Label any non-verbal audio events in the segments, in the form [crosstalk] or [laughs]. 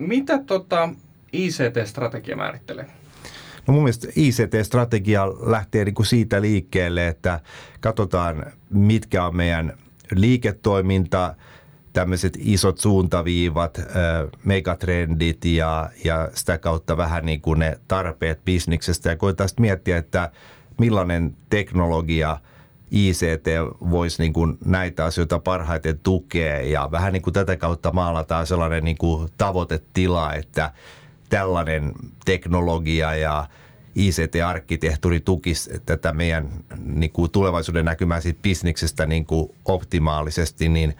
mitä tota ICT-strategia määrittelee? No mun mielestä ICT-strategia lähtee niin kuin siitä liikkeelle, että katsotaan mitkä on meidän liiketoiminta, tämmöiset isot suuntaviivat, megatrendit ja, ja sitä kautta vähän niin kuin ne tarpeet bisniksestä ja koetaan sitten miettiä, että millainen teknologia – ICT voisi niin kuin näitä asioita parhaiten tukea ja vähän niin kuin tätä kautta maalataan sellainen niin kuin tavoitetila, että tällainen teknologia ja ICT-arkkitehtuuri tukisi tätä meidän niin kuin tulevaisuuden näkymää siitä bisniksestä niin kuin optimaalisesti, niin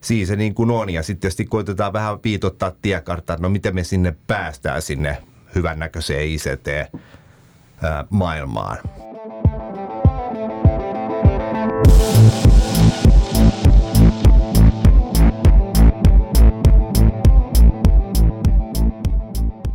siinä se niin kuin on. Ja sitten tietysti koitetaan vähän viitottaa tiekarttaa, että no miten me sinne päästään sinne hyvännäköiseen ICT-maailmaan.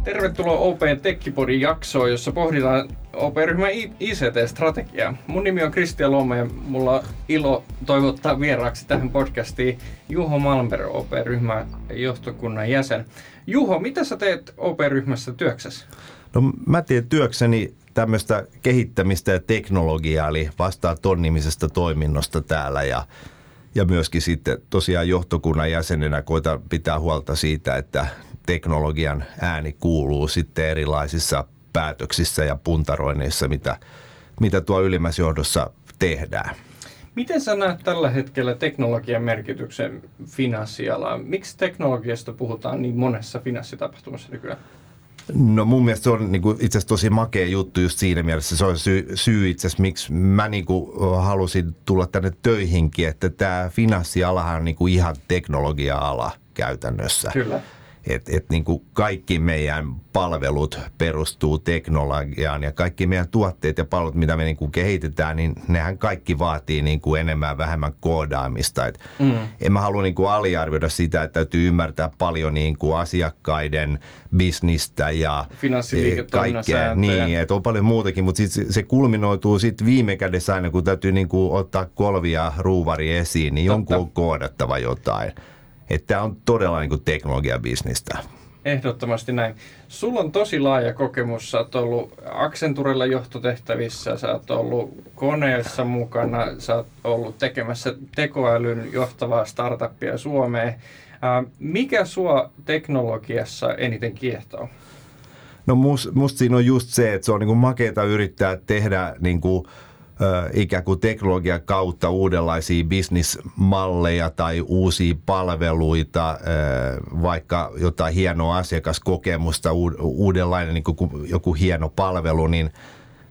Tervetuloa Open Tekkipodin jaksoon, jossa pohditaan OP-ryhmän ICT-strategiaa. Mun nimi on Kristian Loma ja mulla on ilo toivottaa vieraaksi tähän podcastiin Juho Malmberg, OP-ryhmän johtokunnan jäsen. Juho, mitä sä teet OP-ryhmässä työksessä? No mä teen työkseni tämmöistä kehittämistä ja teknologiaa, eli vastaa ton nimisestä toiminnosta täällä ja ja myöskin sitten tosiaan johtokunnan jäsenenä koita pitää huolta siitä, että teknologian ääni kuuluu sitten erilaisissa päätöksissä ja puntaroinneissa, mitä, mitä tuo ylimmässä johdossa tehdään. Miten sä näet tällä hetkellä teknologian merkityksen finanssialaan? Miksi teknologiasta puhutaan niin monessa finanssitapahtumassa nykyään? No mun mielestä se on niin kuin, itse asiassa tosi makea juttu just siinä mielessä. Se on syy, syy itse asiassa, miksi mä niin kuin, halusin tulla tänne töihinkin, että tämä finanssialahan on niin kuin ihan teknologia-ala käytännössä. Kyllä että et niin kuin kaikki meidän palvelut perustuu teknologiaan ja kaikki meidän tuotteet ja palvelut, mitä me niin kuin kehitetään, niin nehän kaikki vaatii niin kuin enemmän vähemmän koodaamista. Et mm. En mä halua niin kuin aliarvioida sitä, että täytyy ymmärtää paljon niin kuin asiakkaiden bisnistä ja kaikkea. Niin, että on paljon muutakin, mutta sit se kulminoituu sitten viime kädessä aina, kun täytyy niin kuin ottaa kolvia ruuvari esiin, niin Totta. jonkun on koodattava jotain. Että tämä on todella niin kuin teknologiabisnistä. Ehdottomasti näin. Sulla on tosi laaja kokemus. Sä oot ollut Accenturella johtotehtävissä, sä oot ollut koneessa mukana, sä oot ollut tekemässä tekoälyn johtavaa startuppia Suomeen. Mikä sua teknologiassa eniten kiehtoo? No must, musta siinä on just se, että se on niin kuin makeeta yrittää tehdä niin kuin ikään kuin teknologian kautta uudenlaisia bisnismalleja tai uusia palveluita, vaikka jotain hienoa asiakaskokemusta, uudenlainen niin kuin joku hieno palvelu, niin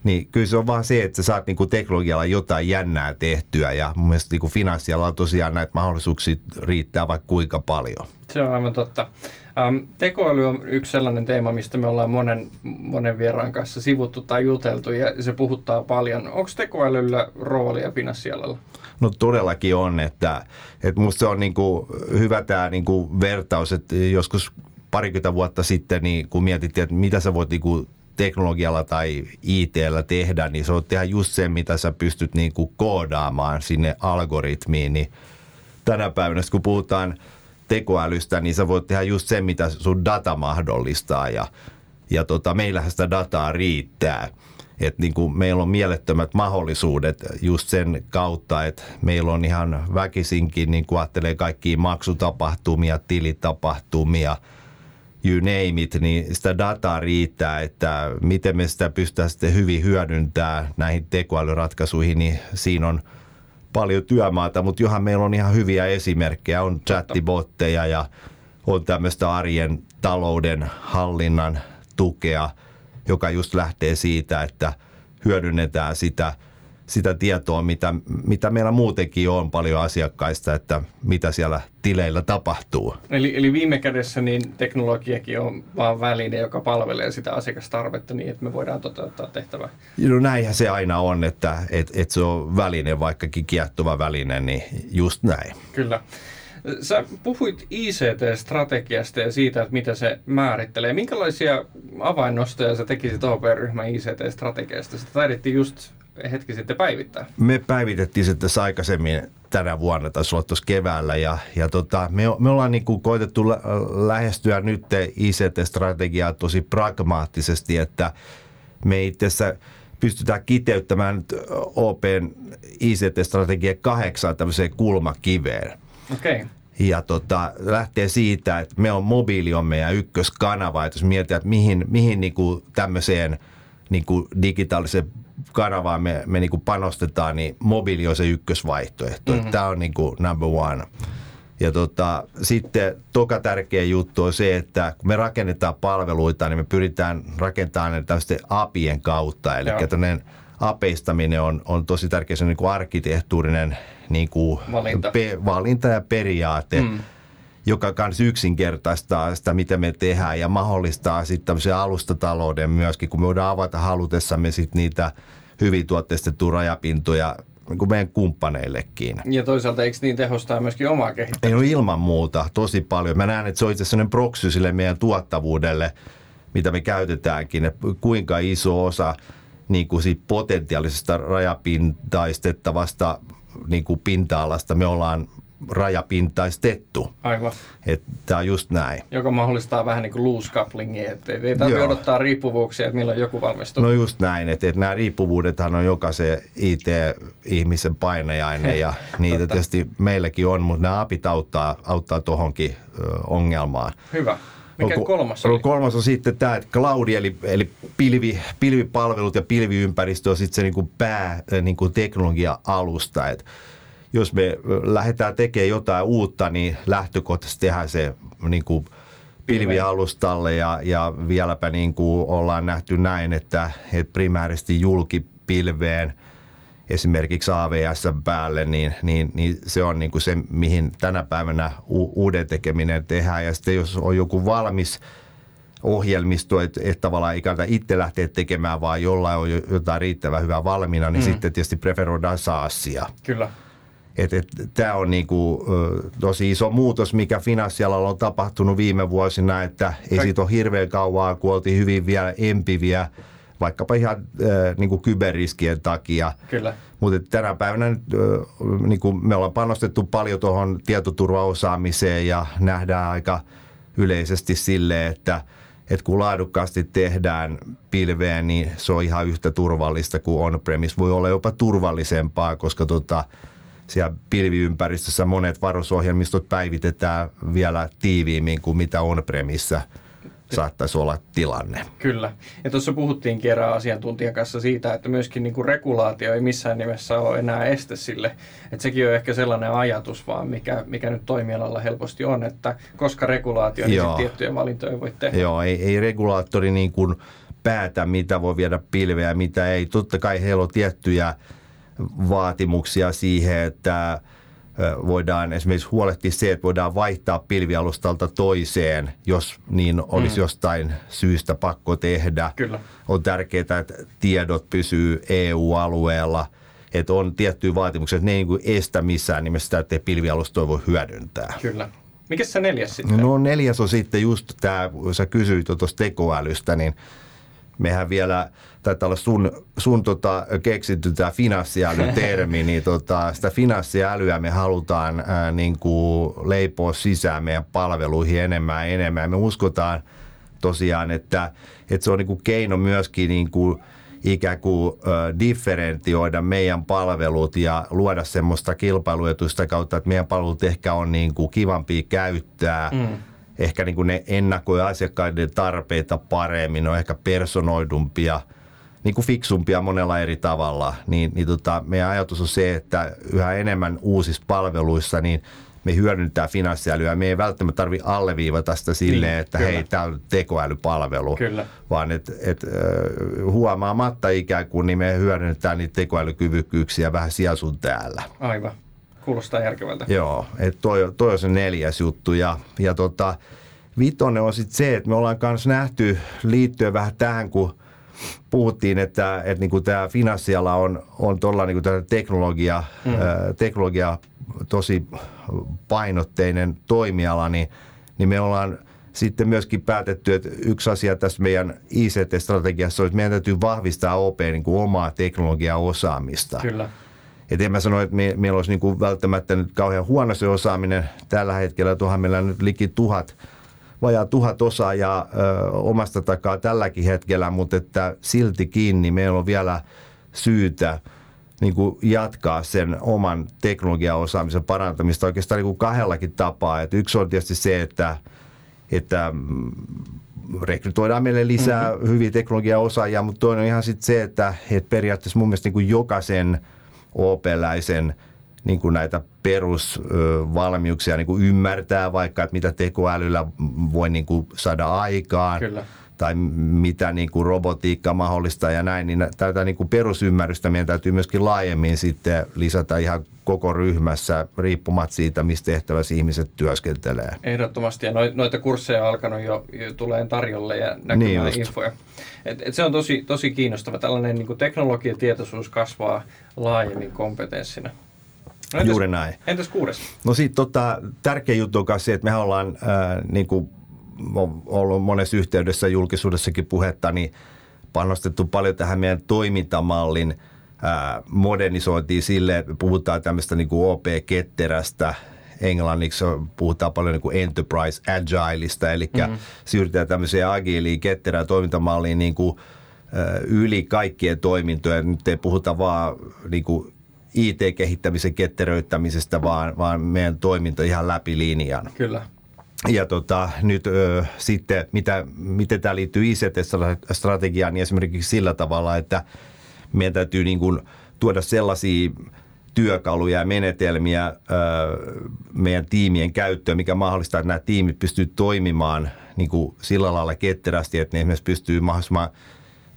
niin kyllä se on vaan se, että sä saat niin kuin teknologialla jotain jännää tehtyä ja mun mielestä niin finanssialla on tosiaan näitä mahdollisuuksia riittää vaikka kuinka paljon. Se on aivan totta. Ähm, tekoäly on yksi sellainen teema, mistä me ollaan monen, monen vieraan kanssa sivuttu tai juteltu ja se puhuttaa paljon. Onko tekoälyllä roolia finanssialalla? No todellakin on, että, että musta se on niin kuin hyvä tämä niin kuin vertaus, että joskus parikymmentä vuotta sitten, niin kun mietittiin, että mitä sä voit niin kuin teknologialla tai ITllä tehdä, niin se on tehdä just se, mitä sä pystyt niin kuin koodaamaan sinne algoritmiin. Niin tänä päivänä, kun puhutaan tekoälystä, niin sä voit tehdä just sen, mitä sun data mahdollistaa ja, ja tota, meillähän sitä dataa riittää. Et niin kuin meillä on mielettömät mahdollisuudet just sen kautta, että meillä on ihan väkisinkin, niin kuin ajattelee kaikkia maksutapahtumia, tilitapahtumia, you name it, niin sitä dataa riittää, että miten me sitä pystytään sitten hyvin hyödyntämään näihin tekoälyratkaisuihin, niin siinä on – paljon työmaata, mutta johan meillä on ihan hyviä esimerkkejä. On chattibotteja ja on tämmöistä arjen talouden hallinnan tukea, joka just lähtee siitä, että hyödynnetään sitä – sitä tietoa, mitä, mitä meillä muutenkin on paljon asiakkaista, että mitä siellä tileillä tapahtuu. Eli, eli viime kädessä niin teknologiakin on vain väline, joka palvelee sitä asiakastarvetta niin, että me voidaan toteuttaa tehtävää. No näinhän se aina on, että et, et se on väline, vaikkakin kiehtova väline, niin just näin. Kyllä. Sä puhuit ICT-strategiasta ja siitä, että mitä se määrittelee. Minkälaisia avainnostoja sä tekisit OP-ryhmän ICT-strategiasta? Sitä taidettiin just hetki sitten päivittää. Me päivitettiin se tässä aikaisemmin tänä vuonna, tai olla tuossa keväällä, ja, ja tota, me, me ollaan niin kuin koitettu lä- lähestyä nyt ICT-strategiaa tosi pragmaattisesti, että me itse asiassa pystytään kiteyttämään nyt Open ICT-strategia kahdeksaan tämmöiseen kulmakiveen. Okei. Okay. Ja tota, lähtee siitä, että me on mobiili on meidän ykköskanava. Että jos mietitään, että mihin, mihin niinku tämmöiseen niinku digitaaliseen kanavaan me, me niinku panostetaan, niin mobiili on se ykkösvaihtoehto. Mm-hmm. Tämä on niinku number one. Ja tota, sitten toka tärkeä juttu on se, että kun me rakennetaan palveluita, niin me pyritään rakentamaan ne tämmöisten apien kautta. Eli tämmöinen apeistaminen on, on tosi tärkeä se on niin kuin arkkitehtuurinen niin kuin valinta. Pe, valinta ja periaate, mm. joka kans yksinkertaistaa sitä, mitä me tehdään ja mahdollistaa sitten tämmöisen alustatalouden myöskin, kun me voidaan avata halutessamme sit niitä hyvin tuotteistettuja rajapintoja niin kuin meidän kumppaneillekin. Ja toisaalta eikö niin tehostaa myöskin omaa kehittämistä? Ei ole ilman muuta tosi paljon. Mä näen, että se on itse asiassa proksy sille meidän tuottavuudelle, mitä me käytetäänkin, että kuinka iso osa niin kuin siitä potentiaalisesta rajapintaistettavasta niin kuin pinta-alasta me ollaan rajapintaistettu. Aivan. Tämä on just näin. Joka mahdollistaa vähän niin kuin loose couplingia, että ei tarvitse odottaa riippuvuuksia, että milloin joku valmistuu. No just näin, että, että nämä riippuvuudethan on jokaisen IT-ihmisen painajainen ja niitä tietysti meilläkin on, mutta nämä apit auttaa, auttaa tuohonkin ongelmaan. Hyvä. Mikä kolmas oli? Kolmas on sitten tämä, että cloud eli, eli pilvi, pilvipalvelut ja pilviympäristö on sitten se niin kuin pää niin kuin teknologia-alusta. Et jos me lähdetään tekemään jotain uutta, niin lähtökohtaisesti tehdään se niin kuin pilvialustalle ja, ja vieläpä niin kuin ollaan nähty näin, että, että primäärisesti julkipilveen – esimerkiksi AVS päälle, niin, niin, niin se on niin kuin se, mihin tänä päivänä u- uuden tekeminen tehdään. Ja sitten jos on joku valmis ohjelmisto, että, että tavallaan ei kannata itse lähteä tekemään, vaan jollain on jotain riittävän hyvää valmiina, niin mm. sitten tietysti preferoidaan SaaSia. Kyllä. Et, et, Tämä on niinku, tosi iso muutos, mikä finanssialalla on tapahtunut viime vuosina, että ei siitä ole hirveän kauan, kun oltiin hyvin vielä empiviä – vaikkapa ihan äh, niin kuin kyberriskien takia. Kyllä. Mutta tänä päivänä äh, niin kuin me ollaan panostettu paljon tuohon tietoturvaosaamiseen ja nähdään aika yleisesti sille, että että kun laadukkaasti tehdään pilveen, niin se on ihan yhtä turvallista kuin on-premise. Voi olla jopa turvallisempaa, koska tota, siellä pilviympäristössä monet varosohjelmistot päivitetään vielä tiiviimmin kuin mitä on-premissä – saattaisi olla tilanne. Kyllä. Ja tuossa puhuttiin kerran asiantuntijan kanssa siitä, että myöskin niin kuin regulaatio ei missään nimessä ole enää este sille. Että sekin on ehkä sellainen ajatus vaan, mikä, mikä nyt toimialalla helposti on, että koska regulaatio, niin sitten tiettyjä valintoja voi tehdä. Joo, ei, ei regulaattori niin kuin päätä, mitä voi viedä pilveä, mitä ei. Totta kai heillä on tiettyjä vaatimuksia siihen, että voidaan esimerkiksi huolehtia se, että voidaan vaihtaa pilvialustalta toiseen, jos niin olisi mm. jostain syystä pakko tehdä. Kyllä. On tärkeää, että tiedot pysyy EU-alueella, että on tiettyjä vaatimuksia, että ne ei niin estä missään nimessä sitä, että pilvialustoja voi hyödyntää. Kyllä. Mikä se neljäs sitten? No neljäs on sitten just tämä, kun sä kysyit tuosta tekoälystä, niin – mehän vielä, taitaa olla sun, sun tota, keksitty tämä finanssiälytermi, [laughs] niin tota, sitä finanssiälyä me halutaan ää, niin kuin leipoa sisään meidän palveluihin enemmän ja enemmän. Me uskotaan tosiaan, että, että se on niin kuin keino myöskin niin kuin, ikään kuin äh, differentioida meidän palvelut ja luoda semmoista kilpailuetuista kautta, että meidän palvelut ehkä on niin kuin kivampia käyttää. Mm ehkä niin kuin ne ennakoi asiakkaiden tarpeita paremmin, on ehkä personoidumpia, niin kuin fiksumpia monella eri tavalla. Niin, niin tota, meidän ajatus on se, että yhä enemmän uusissa palveluissa niin me hyödyntää finanssiälyä. Me ei välttämättä tarvitse alleviivata sitä silleen, niin, että kyllä. hei, tämä on tekoälypalvelu. Kyllä. Vaan että et, huomaamatta ikään kuin niin me hyödynnetään niitä tekoälykyvykkyyksiä vähän siellä sun täällä. Aivan. Kuulostaa järkevältä. Joo, että toi, toi on se neljäs juttu. Ja, ja tota, vitonen on sitten se, että me ollaan myös nähty liittyen vähän tähän, kun puhuttiin, että, että niin kuin tämä finanssiala on, on tuolla niin teknologia, mm. ää, teknologia tosi painotteinen toimiala, niin, niin me ollaan sitten myöskin päätetty, että yksi asia tässä meidän ICT-strategiassa on, että meidän täytyy vahvistaa OP niin kuin omaa teknologiaosaamista. Kyllä. Et en mä sano, että me, meillä olisi niin kuin välttämättä nyt kauhean huono se osaaminen tällä hetkellä. Tuohan meillä nyt liki tuhat, vajaa tuhat osaajaa ö, omasta takaa tälläkin hetkellä, mutta että siltikin niin meillä on vielä syytä niin kuin jatkaa sen oman teknologiaosaamisen parantamista oikeastaan niin kuin kahdellakin tapaa. Et yksi on tietysti se, että, että mm, rekrytoidaan meille lisää mm-hmm. hyviä teknologiaosaajia, mutta toinen on ihan sitten se, että, että periaatteessa mun mielestä niin kuin jokaisen OP-läisen niin kuin näitä perusvalmiuksia niin kuin ymmärtää vaikka, että mitä tekoälyllä voi niin kuin saada aikaan. Kyllä tai mitä niin kuin robotiikka mahdollista ja näin, niin tätä niin kuin perusymmärrystä meidän täytyy myöskin laajemmin sitten lisätä ihan koko ryhmässä riippumatta siitä, mistä tehtävässä ihmiset työskentelee. Ehdottomasti, ja noita kursseja on alkanut jo, jo tulee tarjolle ja näkymään niin infoja. Et, et se on tosi, tosi kiinnostava. Tällainen niin teknologiatietoisuus kasvaa laajemmin kompetenssina. No entäs, Juuri näin. Entäs kuudes? No sitten tota, tärkeä juttu on se, että me ollaan äh, niin kuin on ollut monessa yhteydessä julkisuudessakin puhetta, niin panostettu paljon tähän meidän toimintamallin modernisointiin sille, että puhutaan tämmöistä niin kuin OP-ketterästä, englanniksi puhutaan paljon niin kuin enterprise agileista, eli mm-hmm. siirrytään tämmöiseen agiiliin ketterään toimintamalliin niin kuin, yli kaikkien toimintojen. Nyt ei puhuta vaan niin kuin IT-kehittämisen ketteröittämisestä, vaan, vaan meidän toiminta ihan läpi linjan. Kyllä. Ja tota, nyt ö, sitten, mitä, miten tämä liittyy ICT-strategiaan, niin esimerkiksi sillä tavalla, että meidän täytyy niin kuin tuoda sellaisia työkaluja ja menetelmiä ö, meidän tiimien käyttöön, mikä mahdollistaa, että nämä tiimit pystyy toimimaan niin kuin sillä lailla ketterästi, että ne esimerkiksi pystyy mahdollisimman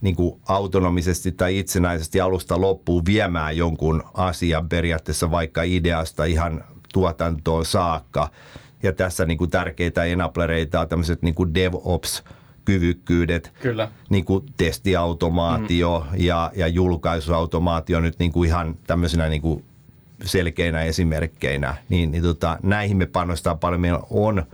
niin kuin autonomisesti tai itsenäisesti alusta loppuun viemään jonkun asian periaatteessa vaikka ideasta ihan tuotantoon saakka – ja tässä niin kuin tärkeitä enablereita on tämmöiset niin kuin DevOps, kyvykkyydet, Kyllä. Niin kuin testiautomaatio mm. ja, ja julkaisuautomaatio nyt niin kuin ihan tämmöisenä niin kuin selkeinä esimerkkeinä, niin, niin tota, näihin me panostaa paljon. Meillä on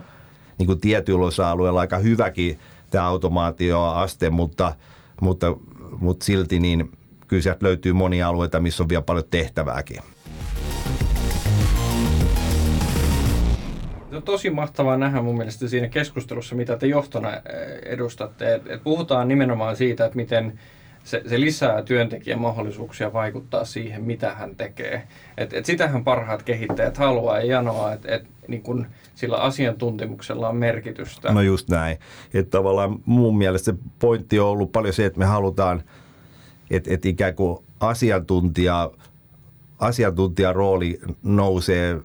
niin kuin tietyillä osa-alueilla aika hyväkin tämä automaatioaste, mutta, mutta, mutta silti niin kyllä sieltä löytyy monia alueita, missä on vielä paljon tehtävääkin. On tosi mahtavaa nähdä mun mielestä siinä keskustelussa, mitä te johtona eh, edustatte. Et, et puhutaan nimenomaan siitä, että miten se, se lisää työntekijän mahdollisuuksia vaikuttaa siihen, mitä hän tekee. Et, et sitähän parhaat kehittäjät haluaa ja janoa, että et, niin kun sillä asiantuntemuksella on merkitystä. No just näin. Että tavallaan mun mielestä se pointti on ollut paljon se, että me halutaan, että et ikään kuin asiantuntija, asiantuntijan rooli nousee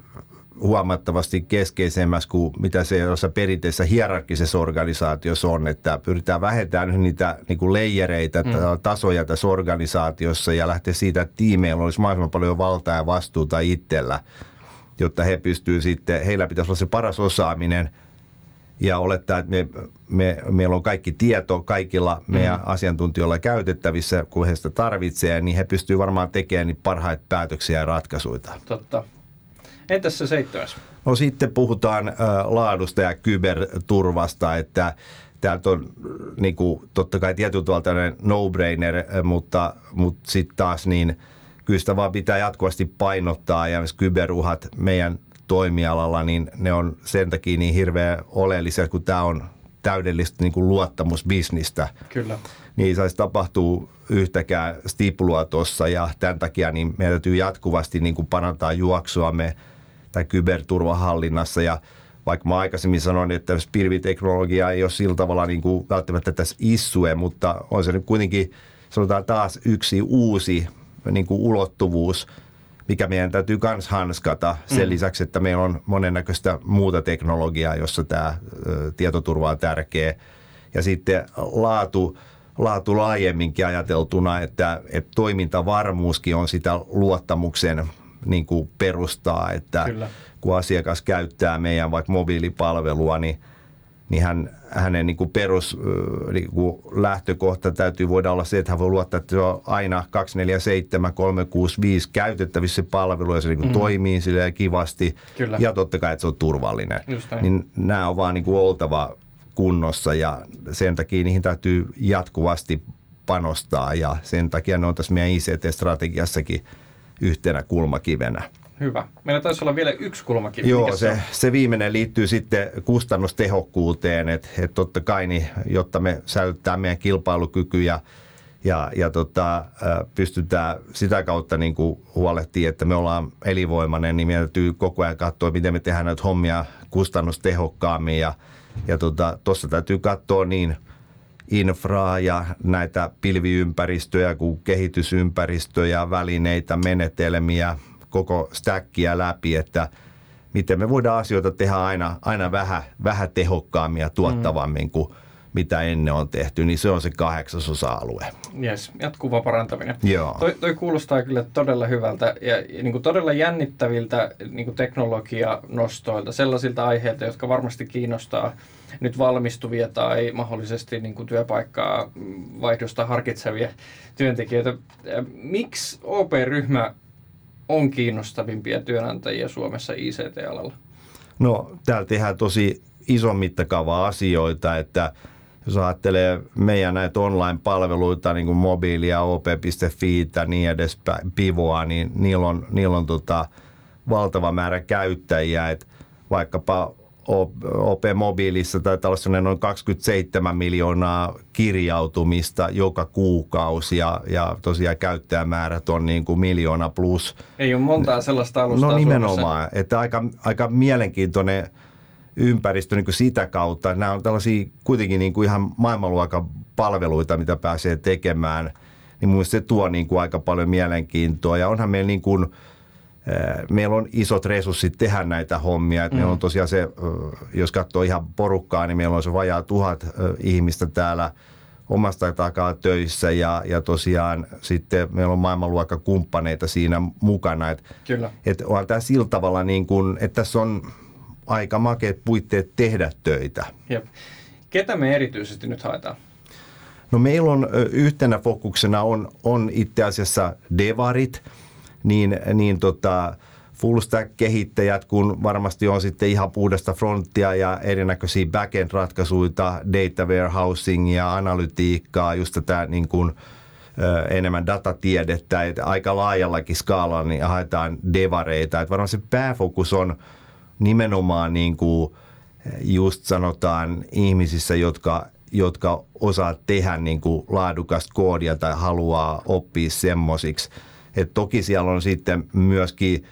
huomattavasti keskeisemmässä kuin mitä se jossain perinteisessä hierarkkisessa organisaatiossa on, että pyritään vähentämään niitä niin kuin leijereitä, mm. tasoja tässä organisaatiossa ja lähteä siitä, että tiimeillä olisi mahdollisimman paljon valtaa ja vastuuta itsellä, jotta he pystyvät sitten, heillä pitäisi olla se paras osaaminen ja olettaa, että me, me, meillä on kaikki tieto kaikilla meidän mm. asiantuntijoilla käytettävissä, kun he sitä tarvitsee, niin he pystyvät varmaan tekemään niitä parhaita päätöksiä ja ratkaisuja. Totta. Entäs se seitsemäs? No sitten puhutaan äh, laadusta ja kyberturvasta, että täältä on niin kuin, totta kai tietyllä tavalla tällainen no-brainer, mutta, mutta sitten taas niin kyllä sitä vaan pitää jatkuvasti painottaa ja kyberuhat meidän toimialalla, niin ne on sen takia niin hirveän oleellisia, kun tämä on täydellistä niin kuin luottamusbisnistä. Kyllä. Niin saisi tapahtua yhtäkään stipulua tuossa ja tämän takia niin meidän täytyy jatkuvasti niin kuin parantaa juoksuamme tai kyberturvahallinnassa ja vaikka mä aikaisemmin sanoin, että pilviteknologia ei ole sillä tavalla niin kuin välttämättä tässä issue, mutta on se nyt kuitenkin sanotaan taas yksi uusi niin kuin ulottuvuus, mikä meidän täytyy myös hanskata sen mm. lisäksi, että meillä on monennäköistä muuta teknologiaa, jossa tämä tietoturva on tärkeä. Ja sitten laatu, laatu laajemminkin ajateltuna, että, että toimintavarmuuskin on sitä luottamuksen niin kuin perustaa, että Kyllä. kun asiakas käyttää meidän vaikka mobiilipalvelua, niin, niin hän, hänen niin kuin perus niin kuin lähtökohta täytyy voida olla se, että hän voi luottaa, että se on aina 247, 365 käytettävissä se palvelu ja se niin kuin mm. toimii silleen kivasti Kyllä. ja totta kai, että se on turvallinen. Niin nämä on vaan niin kuin oltava kunnossa ja sen takia niihin täytyy jatkuvasti panostaa ja sen takia ne on tässä meidän ICT-strategiassakin yhtenä kulmakivenä. Hyvä. Meillä taisi olla vielä yksi kulmakivi. Joo, se, se, se viimeinen liittyy sitten kustannustehokkuuteen, että et totta kai, niin, jotta me säilyttää meidän kilpailukyky ja, ja, ja tota, pystytään sitä kautta niin kuin huolehtimaan, että me ollaan elinvoimainen, niin meidän täytyy koko ajan katsoa, miten me tehdään näitä hommia kustannustehokkaammin ja, ja tuossa tota, täytyy katsoa niin infraa ja näitä pilviympäristöjä kuin kehitysympäristöjä, välineitä, menetelmiä, koko stackia läpi, että miten me voidaan asioita tehdä aina, aina vähän, vähän tehokkaammin ja tuottavammin mm. kuin mitä ennen on tehty, niin se on se kahdeksasosa-alue. Yes, jatkuva parantaminen. Joo. Toi, toi kuulostaa kyllä todella hyvältä ja, ja niin kuin todella jännittäviltä niin kuin teknologianostoilta, sellaisilta aiheilta, jotka varmasti kiinnostaa nyt valmistuvia tai mahdollisesti niin kuin työpaikkaa vaihdosta harkitsevia työntekijöitä. Miksi OP-ryhmä on kiinnostavimpia työnantajia Suomessa ICT-alalla? No täällä tehdään tosi ison mittakaava asioita, että jos ajattelee meidän näitä online-palveluita, niin kuin mobiilia, op.fi ja niin edespäin, pivoa, niin niillä on, niillä on tota valtava määrä käyttäjiä, että vaikkapa OP-mobiilissa taitaa olla noin 27 miljoonaa kirjautumista joka kuukausi ja, ja tosiaan käyttäjämäärät on niin kuin miljoona plus. Ei ole montaa sellaista alustaa No nimenomaan, Suomessa. että aika, aika mielenkiintoinen ympäristö niin kuin sitä kautta. Nämä on tällaisia kuitenkin niin kuin ihan maailmanluokan palveluita, mitä pääsee tekemään. Niin mun se tuo niin kuin aika paljon mielenkiintoa ja onhan meillä niin kuin – meillä on isot resurssit tehdä näitä hommia. Et mm. Meillä on tosiaan se, jos katsoo ihan porukkaa, niin meillä on se vajaa tuhat ihmistä täällä omasta takaa töissä ja, ja tosiaan sitten meillä on maailmanluokka kumppaneita siinä mukana. Et, Kyllä. Et on tämä sillä tavalla, niin kun, että tässä on aika makeat puitteet tehdä töitä. Jep. Ketä me erityisesti nyt haetaan? No meillä on yhtenä fokuksena on, on itse asiassa devarit – niin, niin tota, full stack-kehittäjät, kun varmasti on sitten ihan puhdasta fronttia ja erinäköisiä backend-ratkaisuja, data warehousing ja analytiikkaa, just tätä niin kuin, enemmän datatiedettä, että aika laajallakin skaalalla niin haetaan devareita. Että varmaan se pääfokus on nimenomaan niin kuin just sanotaan ihmisissä, jotka, jotka osaa tehdä niin kuin laadukasta koodia tai haluaa oppia semmoisiksi – et toki siellä on sitten myöskin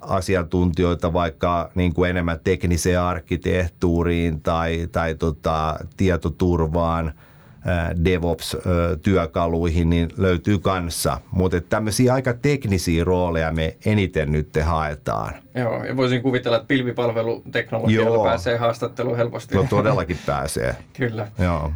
asiantuntijoita vaikka niin kuin enemmän tekniseen arkkitehtuuriin tai, tai tota, tietoturvaan, DevOps-työkaluihin, niin löytyy kanssa. Mutta tämmöisiä aika teknisiä rooleja me eniten nyt te haetaan. Joo, ja voisin kuvitella, että pilvipalveluteknologialla Joo. pääsee haastatteluun helposti. No todellakin pääsee. [laughs] Kyllä. Joo.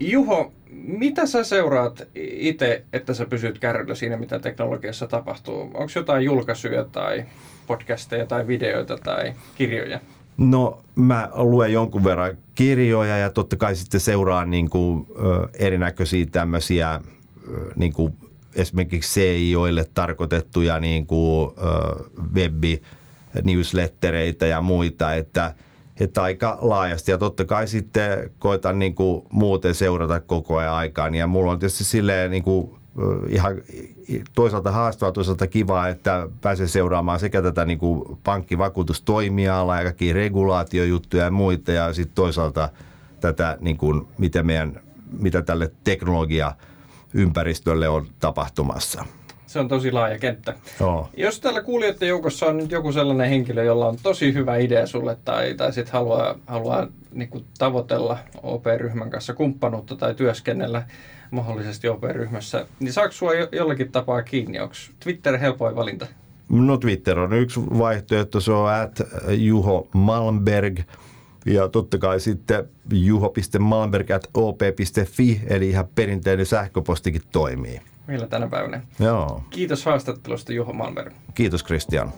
Juho, mitä sä seuraat itse, että sä pysyt kärryllä siinä, mitä teknologiassa tapahtuu? Onko jotain julkaisuja tai podcasteja tai videoita tai kirjoja? No mä luen jonkun verran kirjoja ja totta kai sitten seuraan niin kuin, ö, erinäköisiä tämmöisiä niin kuin esimerkiksi CIOille tarkoitettuja niin kuin, ö, web newslettereitä ja muita, että – että aika laajasti. Ja totta kai sitten koitan niin kuin muuten seurata koko ajan aikaa. Ja mulla on tietysti silleen niin kuin ihan toisaalta haastavaa, toisaalta kivaa, että pääsee seuraamaan sekä tätä niin kuin pankkivakuutustoimialaa ja kaikki regulaatiojuttuja ja muita. Ja sitten toisaalta tätä, niin kuin, mitä, meidän, mitä tälle teknologia ympäristölle on tapahtumassa. Se on tosi laaja kenttä. Joo. Jos täällä kuulijoiden joukossa on nyt joku sellainen henkilö, jolla on tosi hyvä idea sulle tai, tai sitten haluaa, haluaa niin kuin tavoitella OP-ryhmän kanssa kumppanuutta tai työskennellä mahdollisesti OP-ryhmässä, niin saako sinua jo, jollakin tapaa kiinni? Onko Twitter helpoin valinta? No Twitter on yksi vaihtoehto, se on at Juho Malmberg. Ja totta kai sitten juho.malmberg.op.fi, eli ihan perinteinen sähköpostikin toimii vielä tänä päivänä. Joo. Kiitos haastattelusta Juho Malmberg. Kiitos Christian.